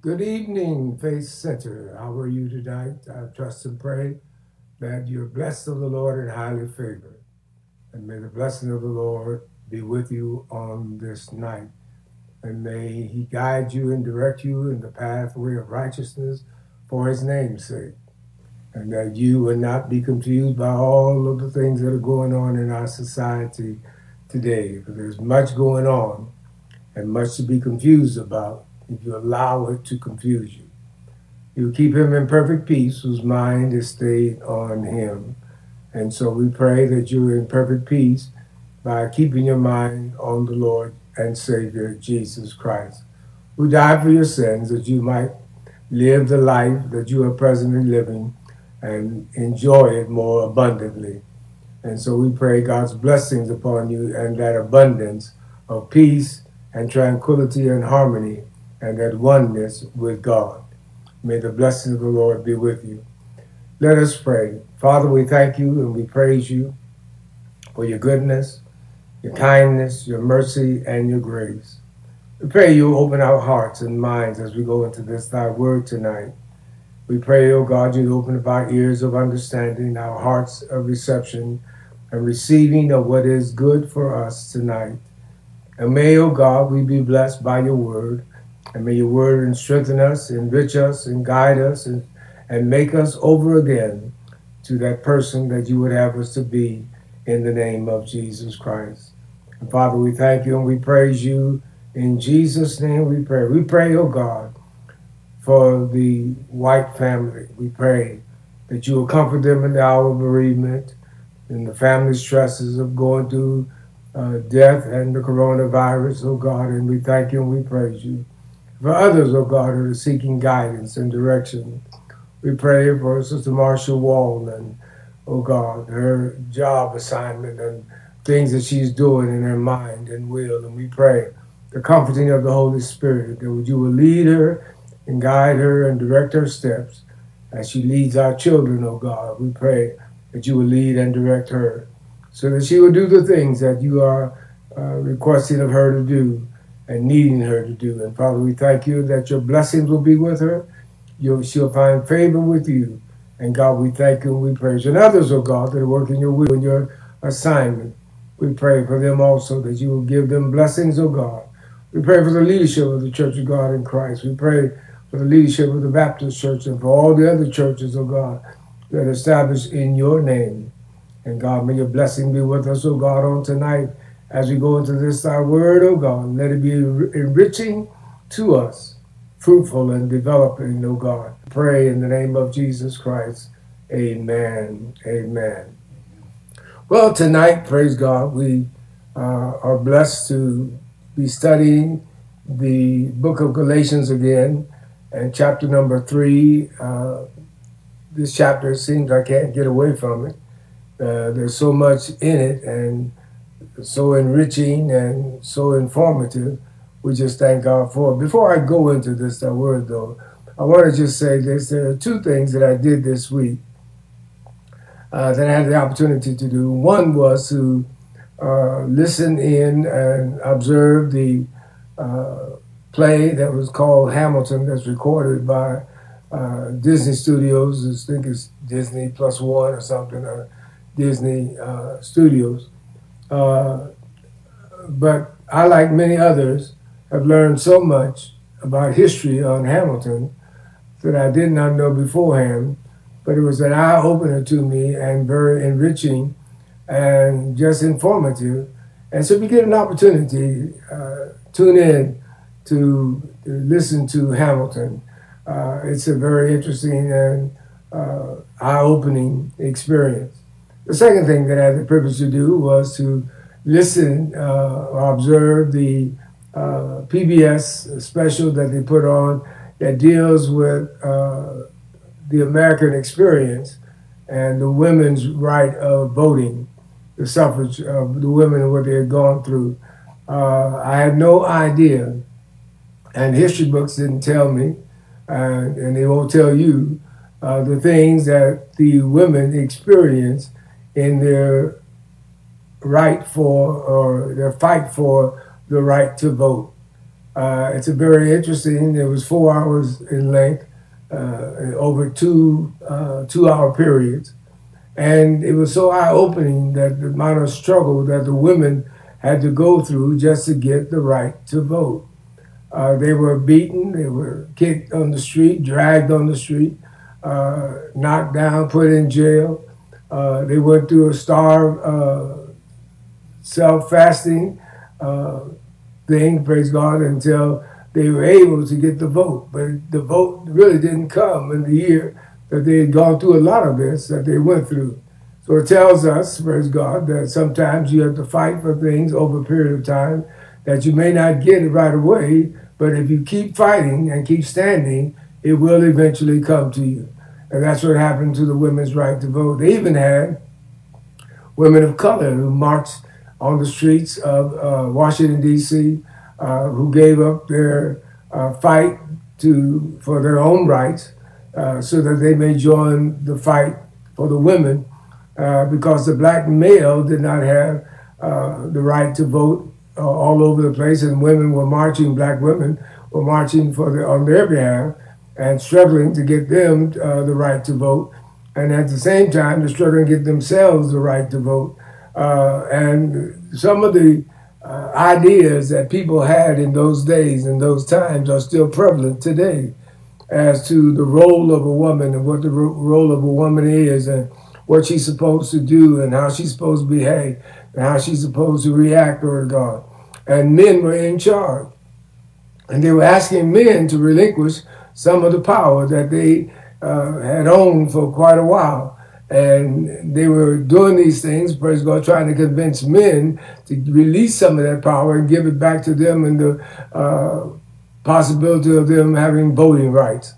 Good evening, Faith Center. How are you tonight? I trust and pray that you're blessed of the Lord and highly favored. And may the blessing of the Lord be with you on this night. And may he guide you and direct you in the pathway of righteousness for his name's sake. And that you will not be confused by all of the things that are going on in our society today. For there's much going on and much to be confused about if you allow it to confuse you. You keep him in perfect peace whose mind is stayed on him. And so we pray that you're in perfect peace by keeping your mind on the Lord and Savior Jesus Christ, who died for your sins that you might live the life that you are presently living and enjoy it more abundantly. And so we pray God's blessings upon you and that abundance of peace and tranquility and harmony and that oneness with God. May the blessing of the Lord be with you. Let us pray. Father, we thank you and we praise you for your goodness, your kindness, your mercy, and your grace. We pray you open our hearts and minds as we go into this thy word tonight. We pray, O oh God, you open up our ears of understanding, our hearts of reception, and receiving of what is good for us tonight. And may, O oh God, we be blessed by your word and may your word strengthen us, enrich us, and guide us, and, and make us over again to that person that you would have us to be in the name of Jesus Christ. And Father, we thank you and we praise you. In Jesus' name we pray. We pray, oh God, for the white family. We pray that you will comfort them in the hour of bereavement in the family stresses of going through uh, death and the coronavirus, oh God. And we thank you and we praise you. For others, oh God, who are seeking guidance and direction, we pray for Sister Marcia Wall and, oh God, her job assignment and things that she's doing in her mind and will. And we pray the comforting of the Holy Spirit, that you will lead her and guide her and direct her steps as she leads our children, oh God. We pray that you will lead and direct her so that she will do the things that you are uh, requesting of her to do and needing her to do. And Father, we thank you that your blessings will be with her. You'll, she'll find favor with you. And God, we thank you and we praise you. And others, oh God, that are working your will and your assignment, we pray for them also that you will give them blessings, oh God. We pray for the leadership of the Church of God in Christ. We pray for the leadership of the Baptist Church and for all the other churches, oh God, that are established in your name. And God, may your blessing be with us, oh God, on tonight as we go into this our word, oh God. Let it be enriching to us, fruitful and developing, oh God. Pray in the name of Jesus Christ. Amen. Amen. Well, tonight, praise God, we uh, are blessed to be studying the book of Galatians again and chapter number three. Uh, this chapter seems I can't get away from it. Uh, there's so much in it, and so enriching and so informative. We just thank God for it. Before I go into this that word, though, I want to just say this. There are two things that I did this week uh, that I had the opportunity to do. One was to uh, listen in and observe the uh, play that was called Hamilton, that's recorded by uh, Disney Studios. I think it's Disney Plus One or something, or Disney uh, Studios. Uh, but I, like many others, have learned so much about history on Hamilton that I did not know beforehand. But it was an eye opener to me and very enriching and just informative. And so if you get an opportunity, uh, tune in to, listen to Hamilton. Uh, it's a very interesting and uh, eye opening experience. The second thing that I had the privilege to do was to listen uh, or observe the uh, PBS special that they put on that deals with uh, the American experience and the women's right of voting, the suffrage of the women and what they had gone through. Uh, I had no idea, and history books didn't tell me, and, and they won't tell you, uh, the things that the women experienced in their right for or their fight for the right to vote. Uh, it's a very interesting. It was four hours in length, uh, over two uh, two hour periods, and it was so eye opening that the amount of struggle that the women had to go through just to get the right to vote. Uh, they were beaten, they were kicked on the street, dragged on the street, uh, knocked down, put in jail. Uh, they went through a starve, uh, self fasting uh, thing, praise God, until they were able to get the vote. But the vote really didn't come in the year that they had gone through a lot of this that they went through. So it tells us, praise God, that sometimes you have to fight for things over a period of time that you may not get it right away, but if you keep fighting and keep standing, it will eventually come to you. And that's what happened to the women's right to vote. They even had women of color who marched on the streets of uh, Washington, D.C., uh, who gave up their uh, fight to for their own rights uh, so that they may join the fight for the women uh, because the black male did not have uh, the right to vote all over the place, and women were marching, black women were marching for the, on their behalf and struggling to get them uh, the right to vote, and at the same time, they're struggling to get themselves the right to vote. Uh, and some of the uh, ideas that people had in those days and those times are still prevalent today as to the role of a woman and what the ro- role of a woman is and what she's supposed to do and how she's supposed to behave and how she's supposed to react toward God. And men were in charge. And they were asking men to relinquish some of the power that they uh, had owned for quite a while. And they were doing these things, praise God, trying to convince men to release some of that power and give it back to them and the uh, possibility of them having voting rights.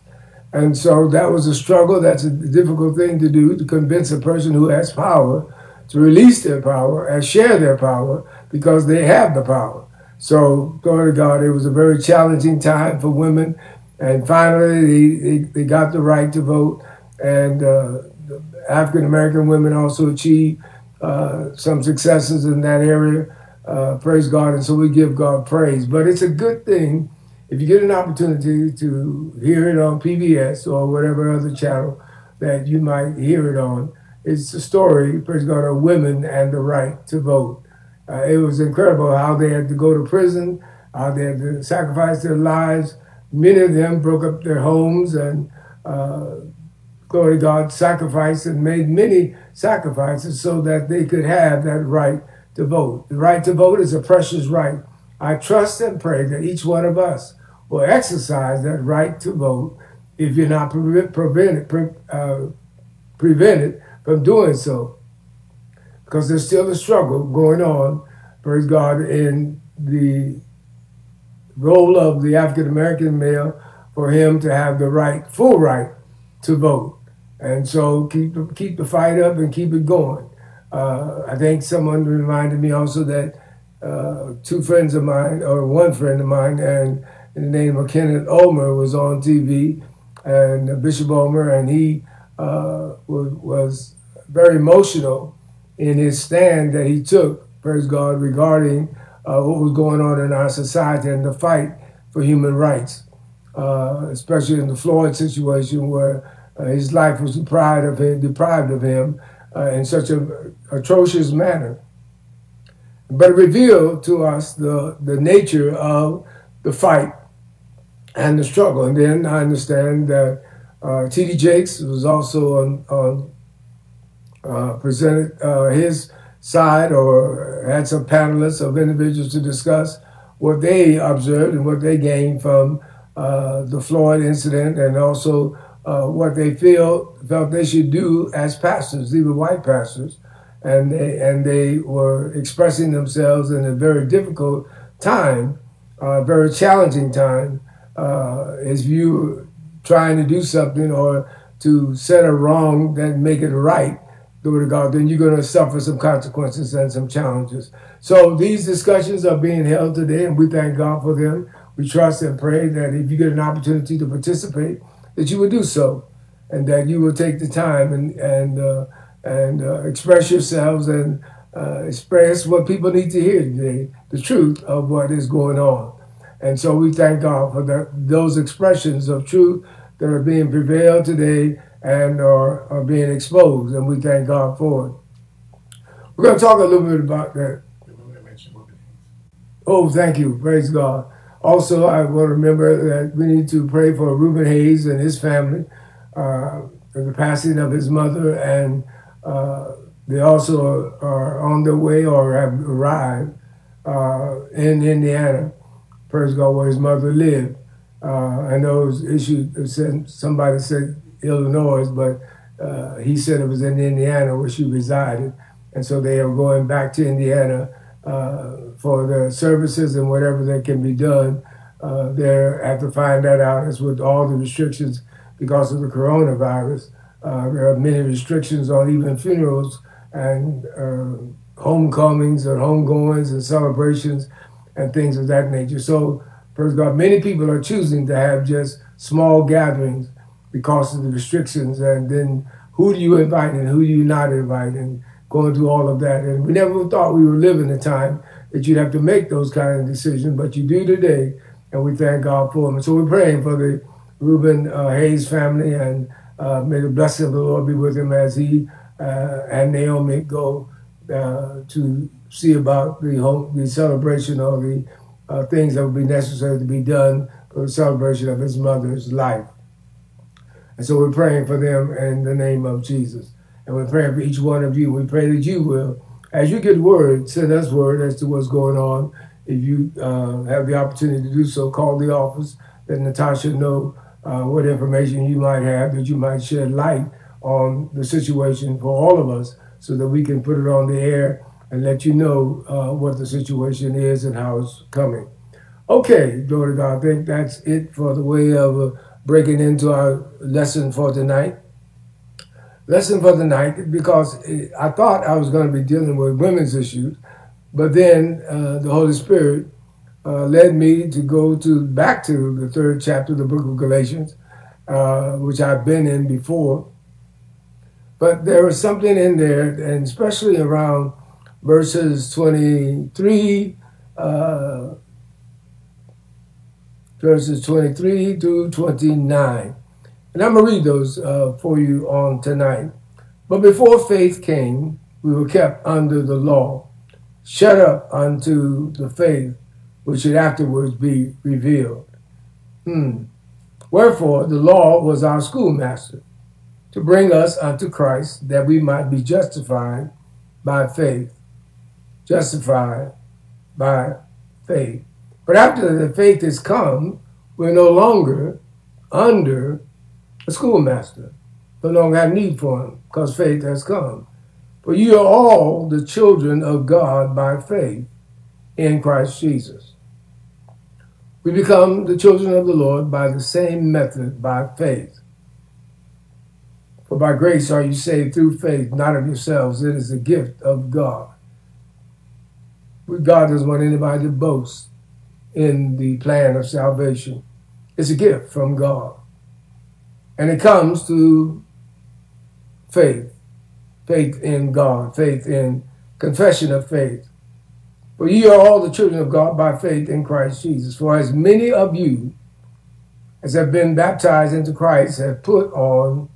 And so that was a struggle. That's a difficult thing to do to convince a person who has power to release their power and share their power because they have the power. So, glory to God, it was a very challenging time for women. And finally, they, they, got the right to vote. And uh, African American women also achieved uh, some successes in that area. Uh, praise God. And so we give God praise. But it's a good thing if you get an opportunity to hear it on PBS or whatever other channel that you might hear it on, it's a story, praise God, of women and the right to vote. Uh, it was incredible how they had to go to prison, how they had to sacrifice their lives. Many of them broke up their homes and, uh, glory God, sacrificed and made many sacrifices so that they could have that right to vote. The right to vote is a precious right. I trust and pray that each one of us will exercise that right to vote if you're not prevented, pre- uh, prevented from doing so. Because there's still a struggle going on, praise God, in the role of the African American male for him to have the right, full right to vote. And so keep keep the fight up and keep it going. Uh, I think someone reminded me also that uh, two friends of mine, or one friend of mine, and the name of Kenneth Ulmer was on TV, and Bishop Ulmer, and he uh, was, was very emotional in his stand that he took, praise God, regarding uh, what was going on in our society and the fight for human rights, uh, especially in the Floyd situation where uh, his life was deprived of him, deprived of him uh, in such an atrocious manner. But it revealed to us the, the nature of the fight and the struggle. And then I understand that uh, T.D. Jakes was also on, on uh, presented uh, his side or had some panelists of individuals to discuss what they observed and what they gained from uh, the Floyd incident and also uh, what they feel felt they should do as pastors. Were white pastors, and they, and they were expressing themselves in a very difficult time, a very challenging time, uh, as you trying to do something or to set a wrong that make it right glory to God, then you're going to suffer some consequences and some challenges. So these discussions are being held today, and we thank God for them. We trust and pray that if you get an opportunity to participate, that you will do so, and that you will take the time and and uh, and uh, express yourselves and uh, express what people need to hear today, the truth of what is going on. And so we thank God for the, those expressions of truth that are being prevailed today and are, are being exposed. And we thank God for it. We're going to talk a little bit about that. Oh, thank you. Praise God. Also, I will remember that we need to pray for Reuben Hayes and his family, uh, the passing of his mother, and uh, they also are on their way or have arrived uh, in Indiana, praise God, where his mother lived. Uh, I know it was issued, somebody said Illinois, but uh, he said it was in Indiana where she resided. And so they are going back to Indiana uh, for the services and whatever that can be done. Uh, there, have to find that out. As with all the restrictions because of the coronavirus, uh, there are many restrictions on even funerals and uh, homecomings and homegoings and celebrations and things of that nature. So, first God, many people are choosing to have just small gatherings because of the restrictions. And then who do you invite and who do you not invite? And going through all of that. And we never thought we were living a time that you'd have to make those kind of decisions, but you do today. And we thank God for them. So we're praying for the Reuben uh, Hayes family and uh, may the blessing of the Lord be with him as he uh, and Naomi go uh, to see about the the celebration of the uh, things that would be necessary to be done for the celebration of his mother's life. And so we're praying for them in the name of Jesus. And we're praying for each one of you. We pray that you will, as you get word, send us word as to what's going on. If you uh, have the opportunity to do so, call the office. Let Natasha know uh, what information you might have that you might shed light on the situation for all of us so that we can put it on the air and let you know uh, what the situation is and how it's coming. Okay, glory to God. I think that's it for the way of uh, breaking into our lesson for tonight. Lesson for the night because I thought I was going to be dealing with women's issues, but then uh, the Holy Spirit uh, led me to go to back to the third chapter of the book of Galatians, uh, which I've been in before. But there was something in there, and especially around verses 23, uh, verses 23 through 29. And I'm going to read those uh, for you on tonight. But before faith came, we were kept under the law, shut up unto the faith which should afterwards be revealed. Hmm. Wherefore, the law was our schoolmaster to bring us unto Christ that we might be justified by faith. Justified by faith. But after the faith has come, we're no longer under a schoolmaster. No longer have need for him because faith has come. For you are all the children of God by faith in Christ Jesus. We become the children of the Lord by the same method, by faith. For by grace are you saved through faith, not of yourselves. It is a gift of God. God doesn't want anybody to boast in the plan of salvation. It's a gift from God. And it comes through faith faith in God, faith in confession of faith. For ye are all the children of God by faith in Christ Jesus. For as many of you as have been baptized into Christ have put on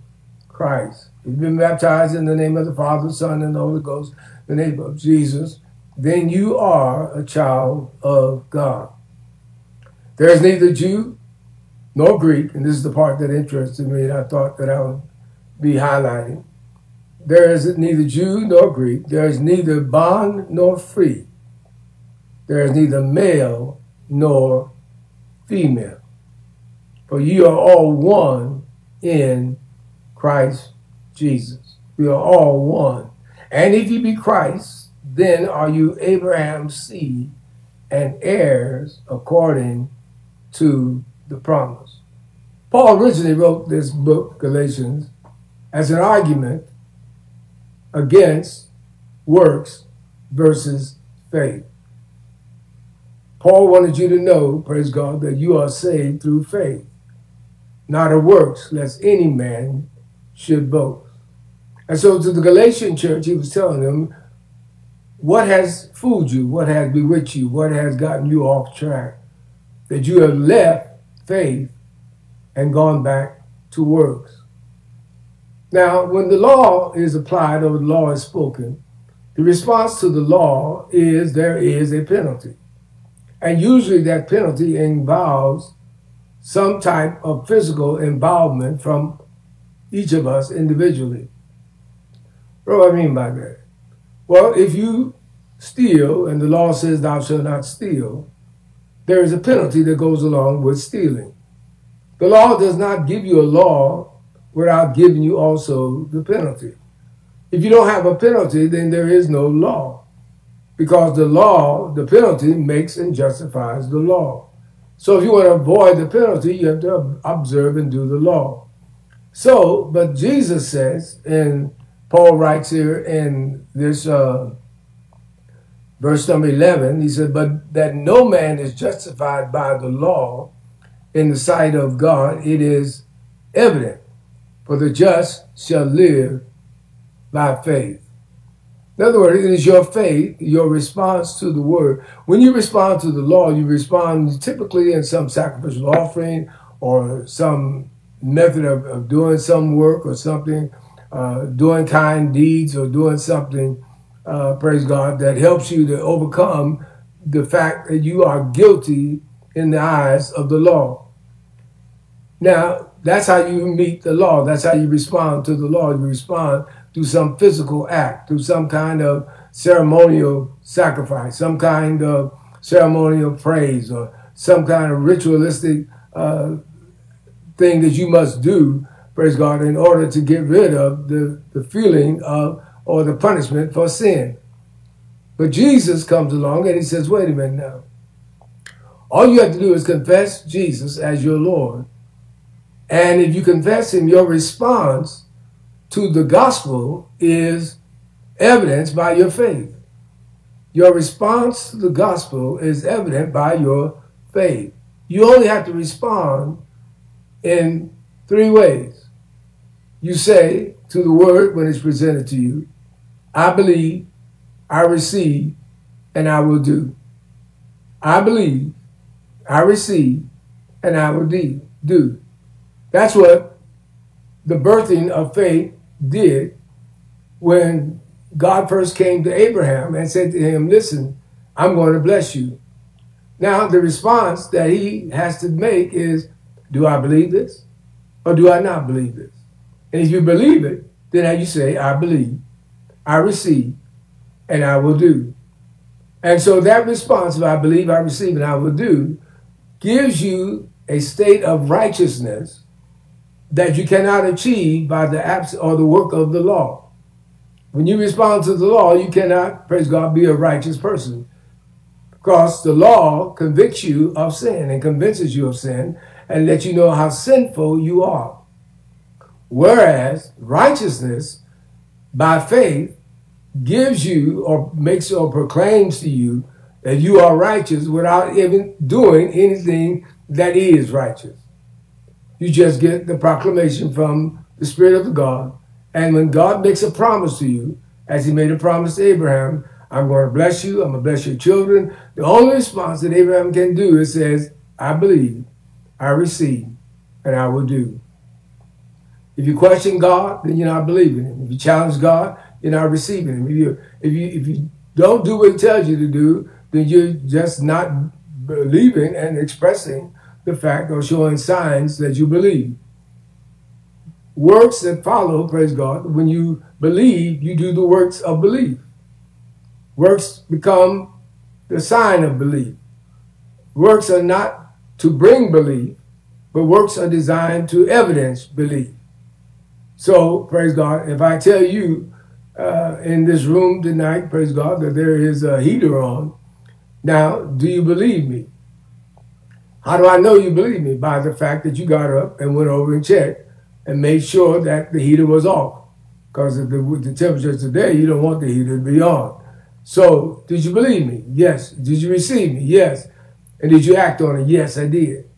Christ. You've been baptized in the name of the Father, Son, and the Holy Ghost, the name of Jesus, then you are a child of God. There is neither Jew nor Greek, and this is the part that interested me, and I thought that I would be highlighting. There is neither Jew nor Greek, there is neither bond nor free, there is neither male nor female, for you are all one in Christ Jesus. We are all one. And if you be Christ, then are you Abraham's seed and heirs according to the promise. Paul originally wrote this book, Galatians, as an argument against works versus faith. Paul wanted you to know, praise God, that you are saved through faith, not of works, lest any man should boast. And so to the Galatian church, he was telling them, what has fooled you? What has bewitched you? What has gotten you off track? That you have left faith and gone back to works. Now, when the law is applied or the law is spoken, the response to the law is there is a penalty. And usually that penalty involves some type of physical involvement from each of us individually. What do I mean by that? Well, if you steal and the law says thou shalt not steal, there is a penalty that goes along with stealing. The law does not give you a law without giving you also the penalty. If you don't have a penalty, then there is no law. Because the law, the penalty, makes and justifies the law. So if you want to avoid the penalty, you have to observe and do the law. So, but Jesus says, and Paul writes here in this uh, verse number 11, he said, But that no man is justified by the law in the sight of God, it is evident for the just shall live by faith. In other words, it is your faith, your response to the word. When you respond to the law, you respond typically in some sacrificial offering or some method of, of doing some work or something, uh, doing kind deeds or doing something, uh, praise God, that helps you to overcome the fact that you are guilty in the eyes of the law. Now, that's how you meet the law. That's how you respond to the law. You respond through some physical act, through some kind of ceremonial sacrifice, some kind of ceremonial praise, or some kind of ritualistic uh, thing that you must do, praise God, in order to get rid of the, the feeling of or the punishment for sin. But Jesus comes along and he says, wait a minute now. All you have to do is confess Jesus as your Lord and if you confess him, your response to the gospel is evidenced by your faith. Your response to the gospel is evident by your faith. You only have to respond in three ways. You say to the word when it's presented to you, I believe, I receive, and I will do. I believe, I receive, and I will do. That's what the birthing of faith did when God first came to Abraham and said to him, Listen, I'm going to bless you. Now, the response that he has to make is, Do I believe this? Or do I not believe this? And if you believe it, then you say, I believe, I receive, and I will do. And so that response of I believe, I receive, and I will do gives you a state of righteousness that you cannot achieve by the abs or the work of the law. When you respond to the law, you cannot, praise God, be a righteous person. Because the law convicts you of sin and convinces you of sin and lets you know how sinful you are. Whereas righteousness by faith gives you or makes or proclaims to you that you are righteous without even doing anything that is righteous. You just get the proclamation from the Spirit of God. And when God makes a promise to you, as he made a promise to Abraham, I'm going to bless you, I'm going to bless your children. The only response that Abraham can do is says, I believe, I receive, and I will do. If you question God, then you're not believing him. If you challenge God, you're not receiving him. If you if you if you don't do what he tells you to do, then you're just not believing and expressing the fact or showing signs that you believe. Works that follow, praise God, when you believe, you do the works of belief. Works become the sign of belief. Works are not to bring belief, but works are designed to evidence belief. So, praise God, if I tell you uh, in this room tonight, praise God, that there is a heater on, now, do you believe me? How do I know you believe me? By the fact that you got up and went over and checked and made sure that the heater was off. Because the, with the temperature today, you don't want the heater to be on. So, did you believe me? Yes. Did you receive me? Yes. And did you act on it? Yes, I did.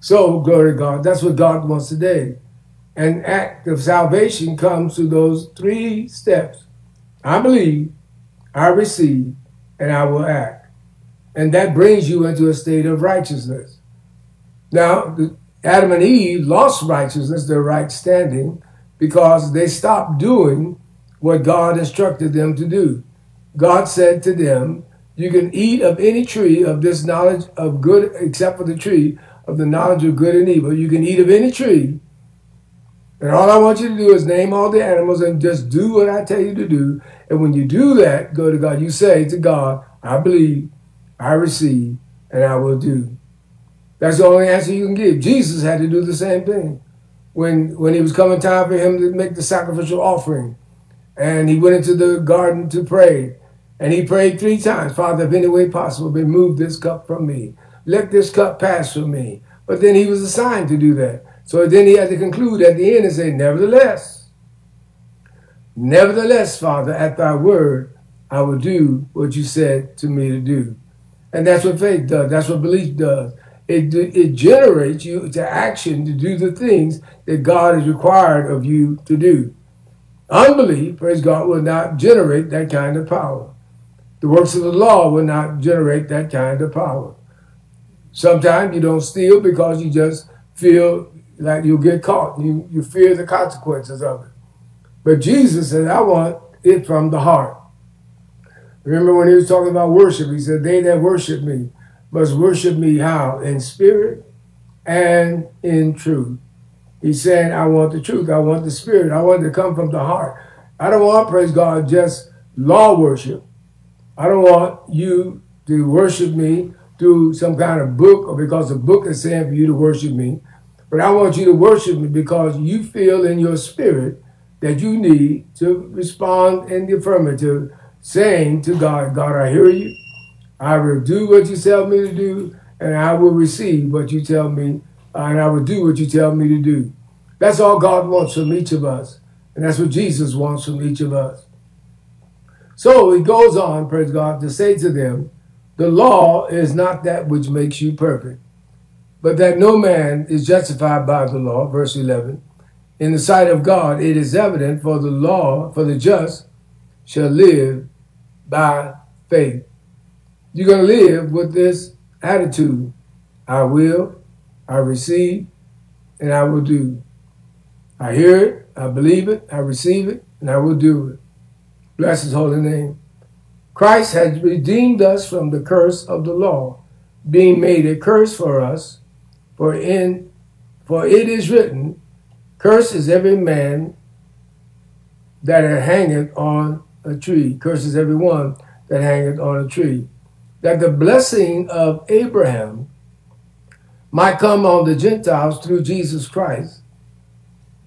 So, glory to God. That's what God wants today. An act of salvation comes through those three steps. I believe, I receive, and I will act. And that brings you into a state of righteousness. Now, Adam and Eve lost righteousness, their right standing, because they stopped doing what God instructed them to do. God said to them, You can eat of any tree of this knowledge of good, except for the tree of the knowledge of good and evil. You can eat of any tree. And all I want you to do is name all the animals and just do what I tell you to do. And when you do that, go to God. You say to God, I believe, I receive, and I will do. That's the only answer you can give. Jesus had to do the same thing. When when it was coming time for him to make the sacrificial offering, and he went into the garden to pray, and he prayed three times, Father, if any way possible, remove this cup from me. Let this cup pass from me. But then he was assigned to do that. So then he had to conclude at the end and say, Nevertheless, nevertheless, Father, at thy word, I will do what you said to me to do. And that's what faith does. That's what belief does. It, it generates you to action to do the things that God has required of you to do. Unbelief, praise God, will not generate that kind of power. The works of the law will not generate that kind of power. Sometimes you don't steal because you just feel like you'll get caught. You, you fear the consequences of it. But Jesus said, I want it from the heart. Remember when he was talking about worship, he said, They that worship me must worship me how? In spirit and in truth. He's saying, I want the truth. I want the spirit. I want it to come from the heart. I don't want, praise God, just law worship. I don't want you to worship me through some kind of book or because the book is saying for you to worship me. But I want you to worship me because you feel in your spirit that you need to respond in the affirmative, saying to God, God, I hear you. I will do what you tell me to do, and I will receive what you tell me, and I will do what you tell me to do. That's all God wants from each of us. And that's what Jesus wants from each of us. So he goes on, praise God, to say to them, the law is not that which makes you perfect, but that no man is justified by the law, verse 11. In the sight of God, it is evident for the law, for the just shall live by faith. You're going to live with this attitude I will, I receive, and I will do. I hear it, I believe it, I receive it, and I will do it. Bless his holy name. Christ has redeemed us from the curse of the law, being made a curse for us, for in for it is written, Curse is every man that hangeth on a tree. Curses every one that hangeth on a tree that the blessing of Abraham might come on the Gentiles through Jesus Christ,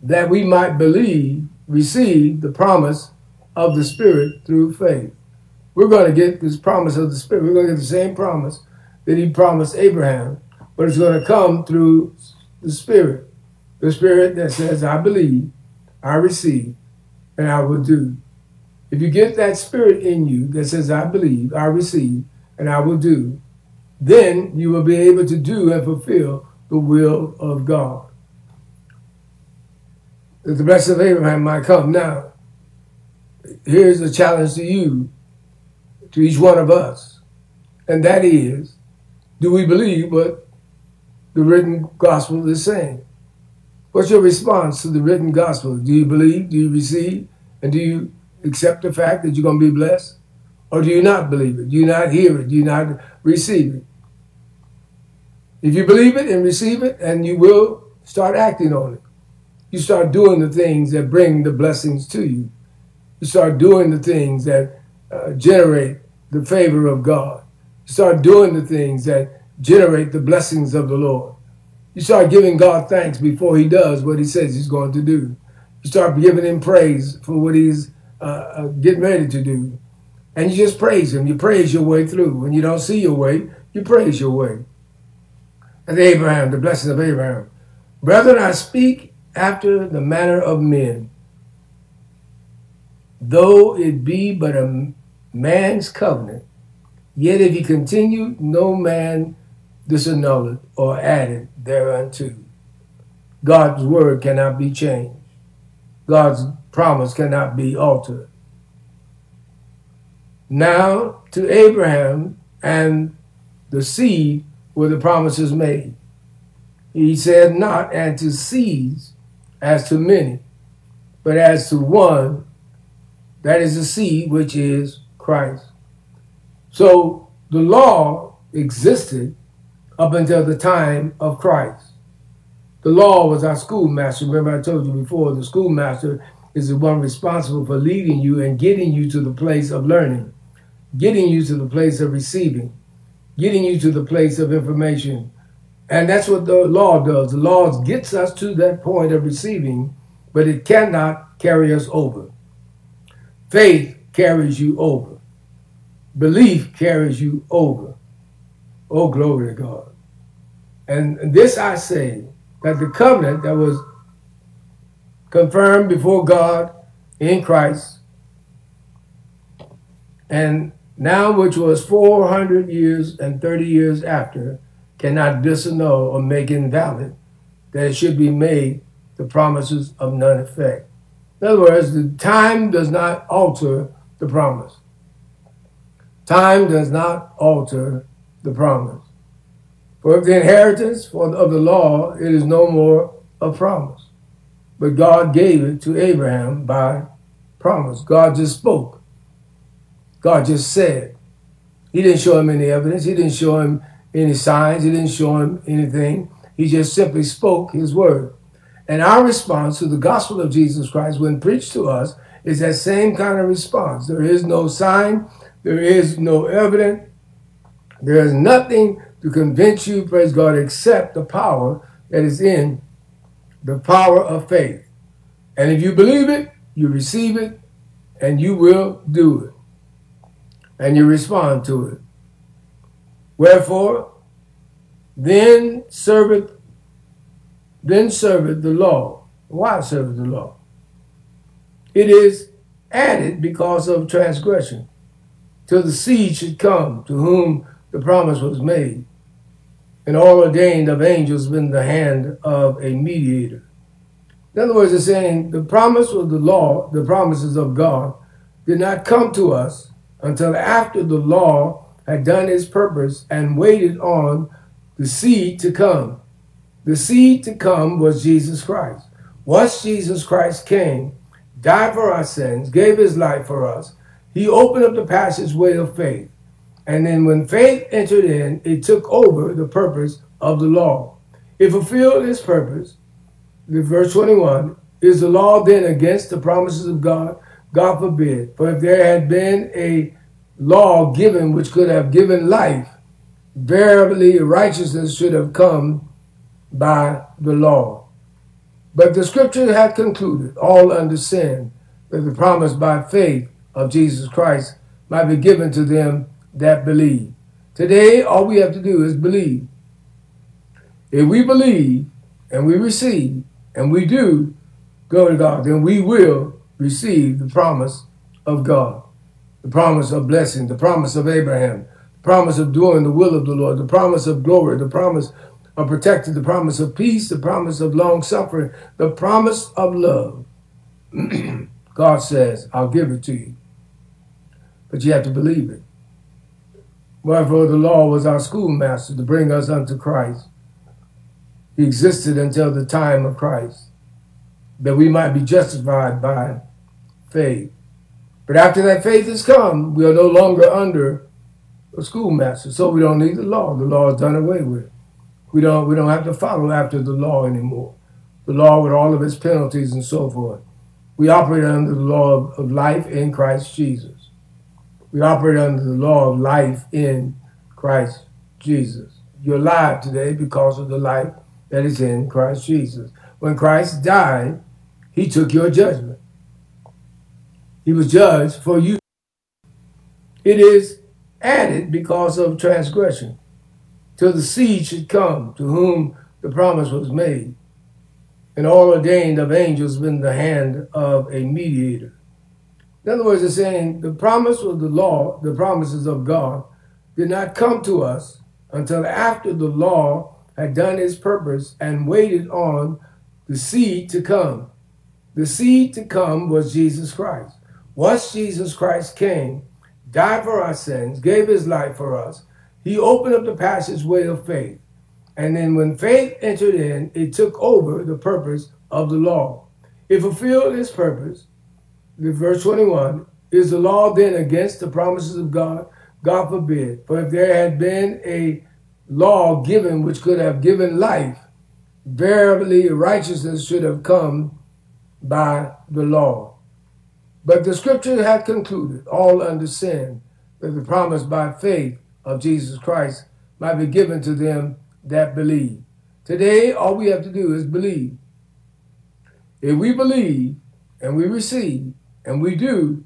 that we might believe, receive the promise of the Spirit through faith. We're going to get this promise of the Spirit. We're going to get the same promise that he promised Abraham, but it's going to come through the Spirit. The Spirit that says, I believe, I receive, and I will do. If you get that Spirit in you that says, I believe, I receive, and I will do, then you will be able to do and fulfill the will of God. That the blessing of Abraham might come. Now, here's a challenge to you, to each one of us, and that is, do we believe what the written gospel is saying? What's your response to the written gospel? Do you believe? Do you receive? And do you accept the fact that you're going to be blessed? Or do you not believe it? Do you not hear it? Do you not receive it? If you believe it and receive it, and you will start acting on it. You start doing the things that bring the blessings to you. You start doing the things that uh, generate the favor of God. You start doing the things that generate the blessings of the Lord. You start giving God thanks before He does what He says He's going to do. You start giving Him praise for what He's uh, uh, getting ready to do. And you just praise him. You praise your way through. When you don't see your way, you praise your way. And Abraham, the blessing of Abraham. Brethren, I speak after the manner of men. Though it be but a man's covenant, yet if he continue, no man disannulled or added thereunto. God's word cannot be changed. God's promise cannot be altered. Now to Abraham and the seed were the promises made. He said, Not and to seeds as to many, but as to one, that is the seed, which is Christ. So the law existed up until the time of Christ. The law was our schoolmaster. Remember, I told you before, the schoolmaster is the one responsible for leading you and getting you to the place of learning, getting you to the place of receiving, getting you to the place of information. And that's what the law does. The law gets us to that point of receiving, but it cannot carry us over. Faith carries you over. Belief carries you over. Oh, glory to God. And this I say that the covenant that was confirmed before God in Christ, and now which was 400 years and 30 years after, cannot disannul or make invalid, that it should be made the promises of none effect. In other words, the time does not alter the promise. Time does not alter the promise. For if the inheritance of the law, it is no more a promise. But God gave it to Abraham by promise. God just spoke. God just said. He didn't show him any evidence. He didn't show him any signs. He didn't show him anything. He just simply spoke his word. And our response to the gospel of Jesus Christ, when preached to us, is that same kind of response. There is no sign, there is no evidence, there is nothing to convince you, praise God, except the power that is in the power of faith. And if you believe it, you receive it, and you will do it. And you respond to it. Wherefore, then serveth then serveth the law. Why serveth the law? It is added because of transgression, till the seed should come to whom the promise was made, and all ordained of angels in the hand of a mediator. In other words, it's saying the promise of the law, the promises of God, did not come to us until after the law had done its purpose and waited on the seed to come. The seed to come was Jesus Christ. Once Jesus Christ came, died for our sins, gave his life for us, he opened up the passageway of faith. And then when faith entered in, it took over the purpose of the law. It fulfilled its purpose. Verse 21 Is the law then against the promises of God? God forbid. For if there had been a law given which could have given life, verily righteousness should have come by the law. But the scripture had concluded, all under sin, that the promise by faith of Jesus Christ might be given to them that believe. Today, all we have to do is believe. If we believe and we receive and we do, go to God, then we will receive the promise of God, the promise of blessing, the promise of Abraham, the promise of doing the will of the Lord, the promise of glory, the promise of protected the promise of peace, the promise of long suffering, the promise of love. God says, I'll give it to you. But you have to believe it. Wherefore the law was our schoolmaster to bring us unto Christ. He existed until the time of Christ, that we might be justified by faith. But after that faith has come, we are no longer under a schoolmaster, so we don't need the law. The law is done away with. We don't we don't have to follow after the law anymore. The law with all of its penalties and so forth. We operate under the law of, of life in Christ Jesus. We operate under the law of life in Christ Jesus. You're alive today because of the life that is in Christ Jesus. When Christ died, he took your judgment. He was judged for you. It is added because of transgression till the seed should come to whom the promise was made, and all ordained of angels in the hand of a mediator. In other words, it's saying the promise of the law, the promises of God, did not come to us until after the law had done its purpose and waited on the seed to come. The seed to come was Jesus Christ. Once Jesus Christ came, died for our sins, gave his life for us, he opened up the passageway of faith. And then when faith entered in, it took over the purpose of the law. It fulfilled its purpose. Verse 21 Is the law then against the promises of God? God forbid. For if there had been a law given which could have given life, verily righteousness should have come by the law. But the scripture had concluded, all under sin, that the promise by faith of Jesus Christ might be given to them that believe. Today, all we have to do is believe. If we believe and we receive and we do,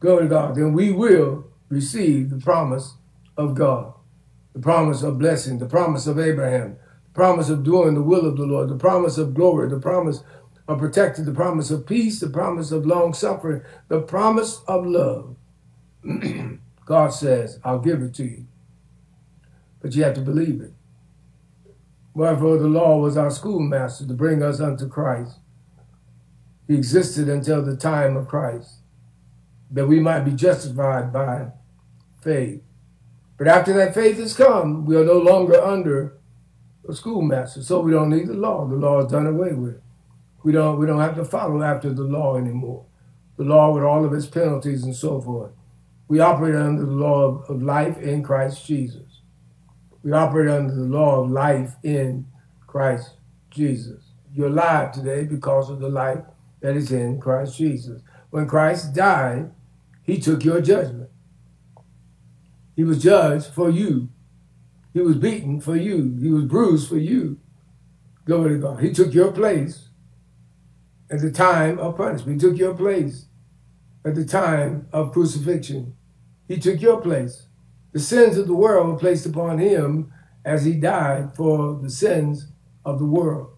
go to God, then we will receive the promise of God, the promise of blessing, the promise of Abraham, the promise of doing the will of the Lord, the promise of glory, the promise of protecting, the promise of peace, the promise of long suffering, the promise of love. God says, I'll give it to you. But you have to believe it. Wherefore the law was our schoolmaster to bring us unto Christ. He existed until the time of Christ, that we might be justified by faith. But after that faith has come, we are no longer under a schoolmaster, so we don't need the law. The law is done away with. We don't we don't have to follow after the law anymore. The law with all of its penalties and so forth. We operate under the law of, of life in Christ Jesus. We operate under the law of life in Christ Jesus. You're alive today because of the life that is in Christ Jesus. When Christ died, he took your judgment. He was judged for you. He was beaten for you. He was bruised for you. Glory to God. He took your place at the time of punishment. He took your place at the time of crucifixion. He took your place. The sins of the world were placed upon him as he died for the sins of the world.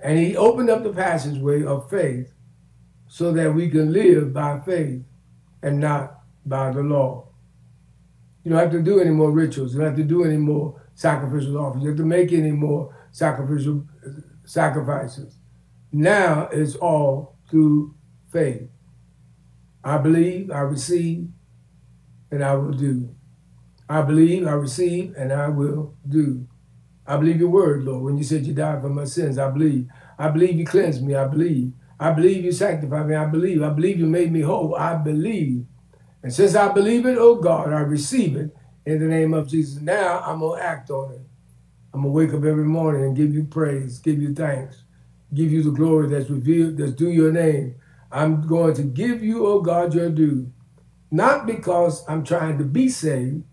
And he opened up the passageway of faith so that we can live by faith and not by the law. You don't have to do any more rituals. You don't have to do any more sacrificial offerings. You don't have to make any more sacrificial uh, sacrifices. Now it's all through faith. I believe, I receive, and I will do. I believe, I receive, and I will do. I believe your word, Lord. When you said you died for my sins, I believe. I believe you cleansed me. I believe. I believe you sanctified me. I believe. I believe you made me whole. I believe. And since I believe it, oh God, I receive it in the name of Jesus. Now I'm going to act on it. I'm going to wake up every morning and give you praise, give you thanks, give you the glory that's revealed, that's due your name. I'm going to give you, oh God, your due. Not because I'm trying to be saved.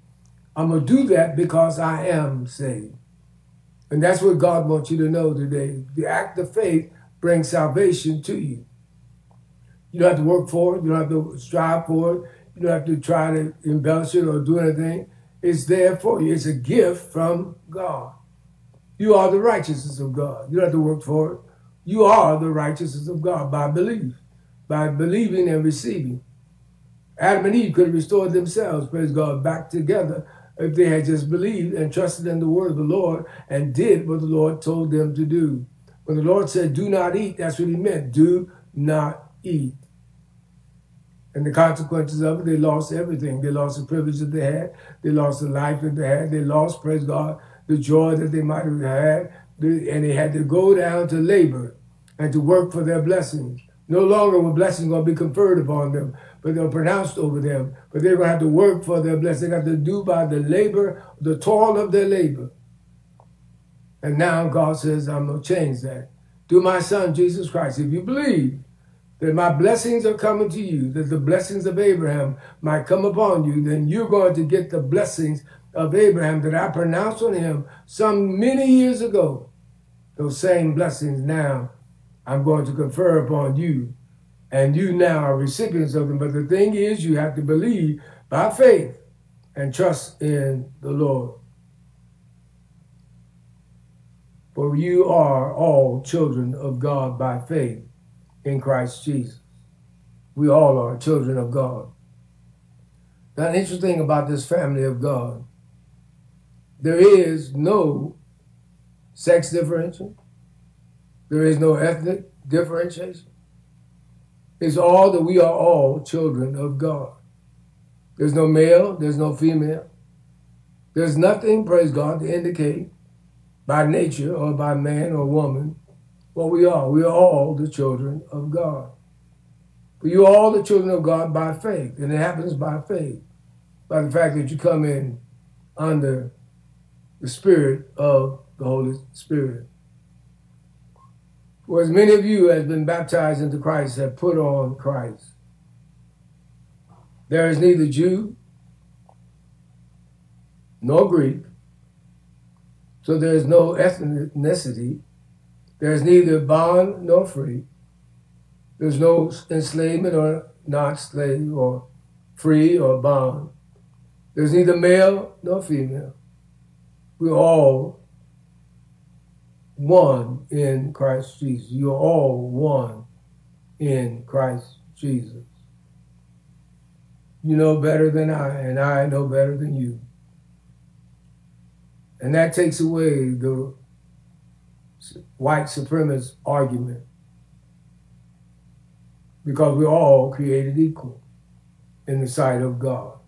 I'm going to do that because I am saved. And that's what God wants you to know today. The act of faith brings salvation to you. You don't have to work for it. You don't have to strive for it. You don't have to try to embellish it or do anything. It's there for you. It's a gift from God. You are the righteousness of God. You don't have to work for it. You are the righteousness of God by belief, by believing and receiving. Adam and Eve could have restored themselves, praise God, back together if they had just believed and trusted in the word of the Lord and did what the Lord told them to do. When the Lord said, do not eat, that's what he meant. Do not eat. And the consequences of it, they lost everything. They lost the privilege that they had. They lost the life that they had. They lost, praise God, the joy that they might have had. And they had to go down to labor and to work for their blessings. No longer were blessings going to be conferred upon them, but they're pronounced over them. But they're going to have to work for their blessing. They have to do by the labor, the toil of their labor. And now God says, I'm going to change that. Through my son, Jesus Christ. If you believe that my blessings are coming to you, that the blessings of Abraham might come upon you, then you're going to get the blessings of Abraham that I pronounced on him some many years ago. Those same blessings now I'm going to confer upon you and you now are recipients of them. But the thing is, you have to believe by faith and trust in the Lord. For you are all children of God by faith in Christ Jesus. We all are children of God. Now, the interesting thing about this family of God, there is no sex differentiation. There is no ethnic differentiation is all that we are all children of God. There's no male, there's no female. There's nothing, praise God, to indicate by nature or by man or woman. what we are. We are all the children of God. But you are all the children of God by faith, and it happens by faith, by the fact that you come in under the Spirit of the Holy Spirit. For as many of you as have been baptized into Christ have put on Christ. There is neither Jew nor Greek, so there is no ethnicity. There is neither bond nor free. There's no enslavement or not slave or free or bond. There's neither male nor female. We're all one in Christ Jesus. You're all one in Christ Jesus. You know better than I, and I know better than you. And that takes away the white supremacist argument because we're all created equal in the sight of God.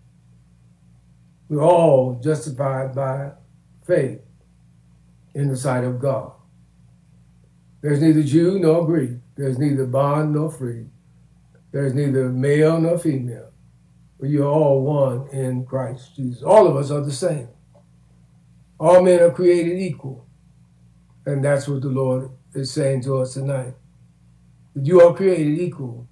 We're all justified by faith in the sight of God. There's neither Jew nor Greek. There's neither bond nor free. There's neither male nor female. But you're all one in Christ Jesus. All of us are the same. All men are created equal. And that's what the Lord is saying to us tonight. That you are created equal,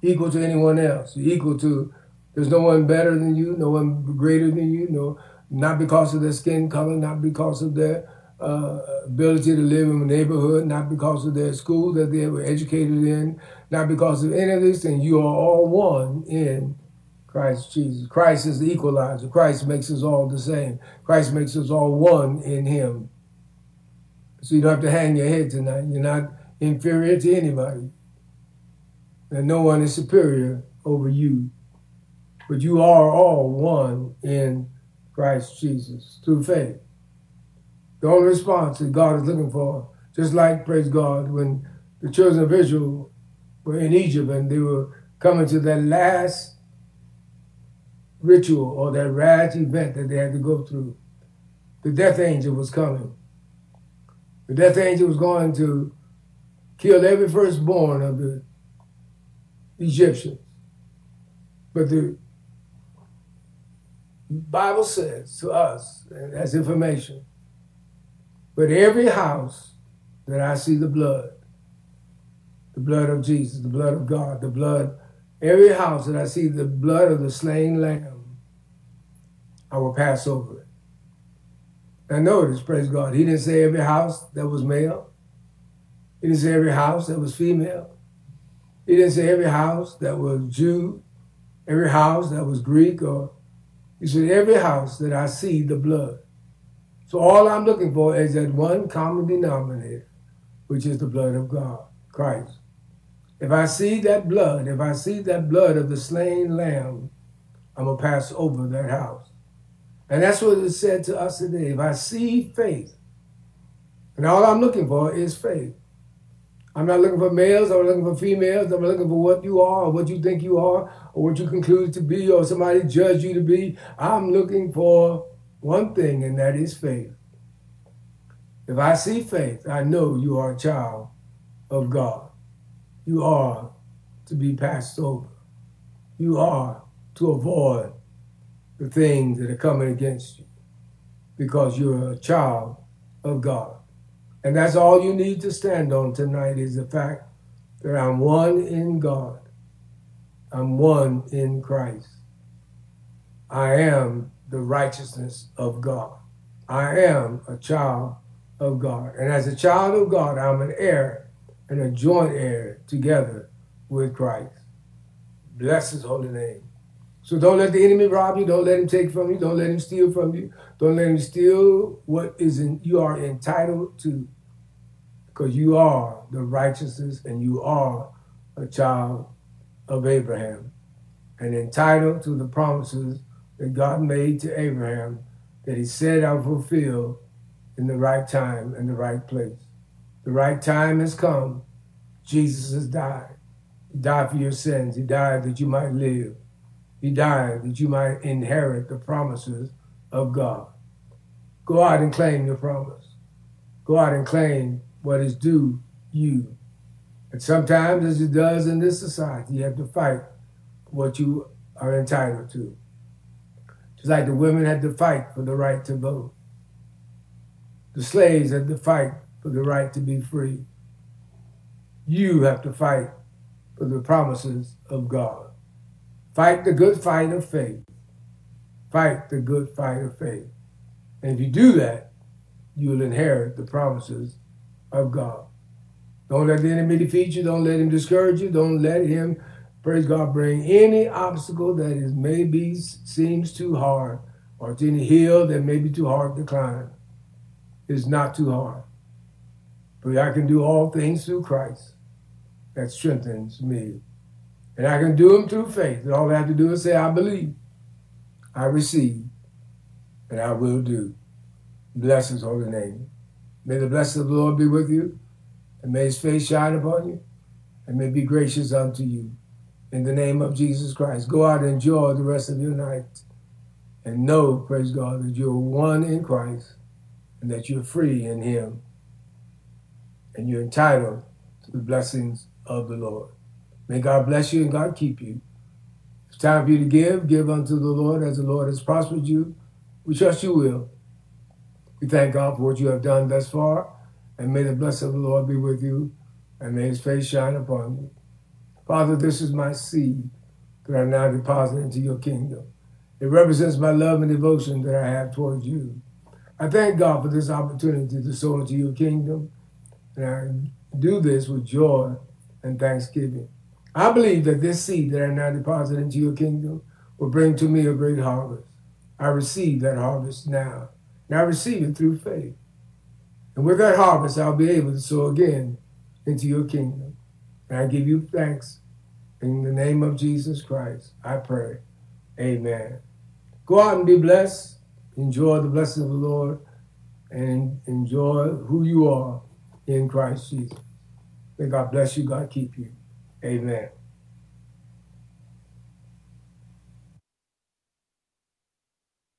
equal to anyone else. You're equal to, there's no one better than you, no one greater than you, no, not because of their skin color, not because of their uh, ability to live in a neighborhood, not because of their school that they were educated in, not because of any of these things. You are all one in Christ Jesus. Christ is the equalizer. Christ makes us all the same. Christ makes us all one in Him. So you don't have to hang your head tonight. You're not inferior to anybody. And no one is superior over you. But you are all one in Christ Jesus through faith. The only response that God is looking for, just like, praise God, when the children of Israel were in Egypt and they were coming to that last ritual or that last event that they had to go through. The death angel was coming. The death angel was going to kill every firstborn of the Egyptians. But the Bible says to us, as information, but every house that I see the blood, the blood of Jesus, the blood of God, the blood, every house that I see the blood of the slain lamb, I will pass over it. Now notice, praise God, he didn't say every house that was male. He didn't say every house that was female. He didn't say every house that was Jew, every house that was Greek, or he said every house that I see the blood. So all I'm looking for is that one common denominator, which is the blood of God, Christ. If I see that blood, if I see that blood of the slain lamb, I'm going to pass over that house. And that's what it said to us today. If I see faith, and all I'm looking for is faith. I'm not looking for males, I'm looking for females, I'm looking for what you are, or what you think you are, or what you conclude to be, or somebody judge you to be. I'm looking for one thing, and that is faith. If I see faith, I know you are a child of God. You are to be passed over. You are to avoid the things that are coming against you because you're a child of God. And that's all you need to stand on tonight is the fact that I'm one in God. I'm one in Christ. I am the righteousness of God. I am a child of God. And as a child of God, I'm an heir and a joint heir together with Christ. Bless his holy name. So don't let the enemy rob you. Don't let him take from you. Don't let him steal from you. Don't let him steal what is in, you are entitled to. Because you are the righteousness and you are a child of Abraham and entitled to the promises that God made to Abraham that he said I will fulfill in the right time and the right place. The right time has come. Jesus has died. He died for your sins. He died that you might live. He died that you might inherit the promises of God. Go out and claim your promise. go out and claim what is due you. And sometimes, as it does in this society, you have to fight what you are entitled to. Just like the women had to fight for the right to vote. The slaves had to fight for the right to be free. You have to fight for the promises of God. Fight the good fight of faith. Fight the good fight of faith. And if you do that, you will inherit the promises of God. Don't let the enemy defeat you. Don't let him discourage you. Don't let him, praise God, bring any obstacle that is maybe seems too hard or to any hill that may be too hard to climb. It's not too hard. But I can do all things through Christ that strengthens me. And I can do them through faith. And all I have to do is say, I believe, I receive, and I will do. Bless his holy name. May the blessing of the Lord be with you, and may his face shine upon you, and may be gracious unto you. In the name of Jesus Christ, go out and enjoy the rest of your night. And know, praise God, that you're one in Christ and that you're free in him. And you're entitled to the blessings of the Lord. May God bless you and God keep you. It's time for you to give. Give unto the Lord as the Lord has prospered you. We trust you will. We thank God for what you have done thus far. And may the blessing of the Lord be with you. And may his face shine upon you. Father, this is my seed that I now deposit into your kingdom. It represents my love and devotion that I have towards you. I thank God for this opportunity to sow into your kingdom. And I do this with joy and thanksgiving. I believe that this seed that I now deposit into your kingdom will bring to me a great harvest. I receive that harvest now. And I receive it through faith. And with that harvest, I'll be able to sow again into your kingdom. And I give you thanks. In the name of Jesus Christ, I pray. Amen. Go out and be blessed. Enjoy the blessing of the Lord and enjoy who you are in Christ Jesus. May God bless you. God keep you. Amen.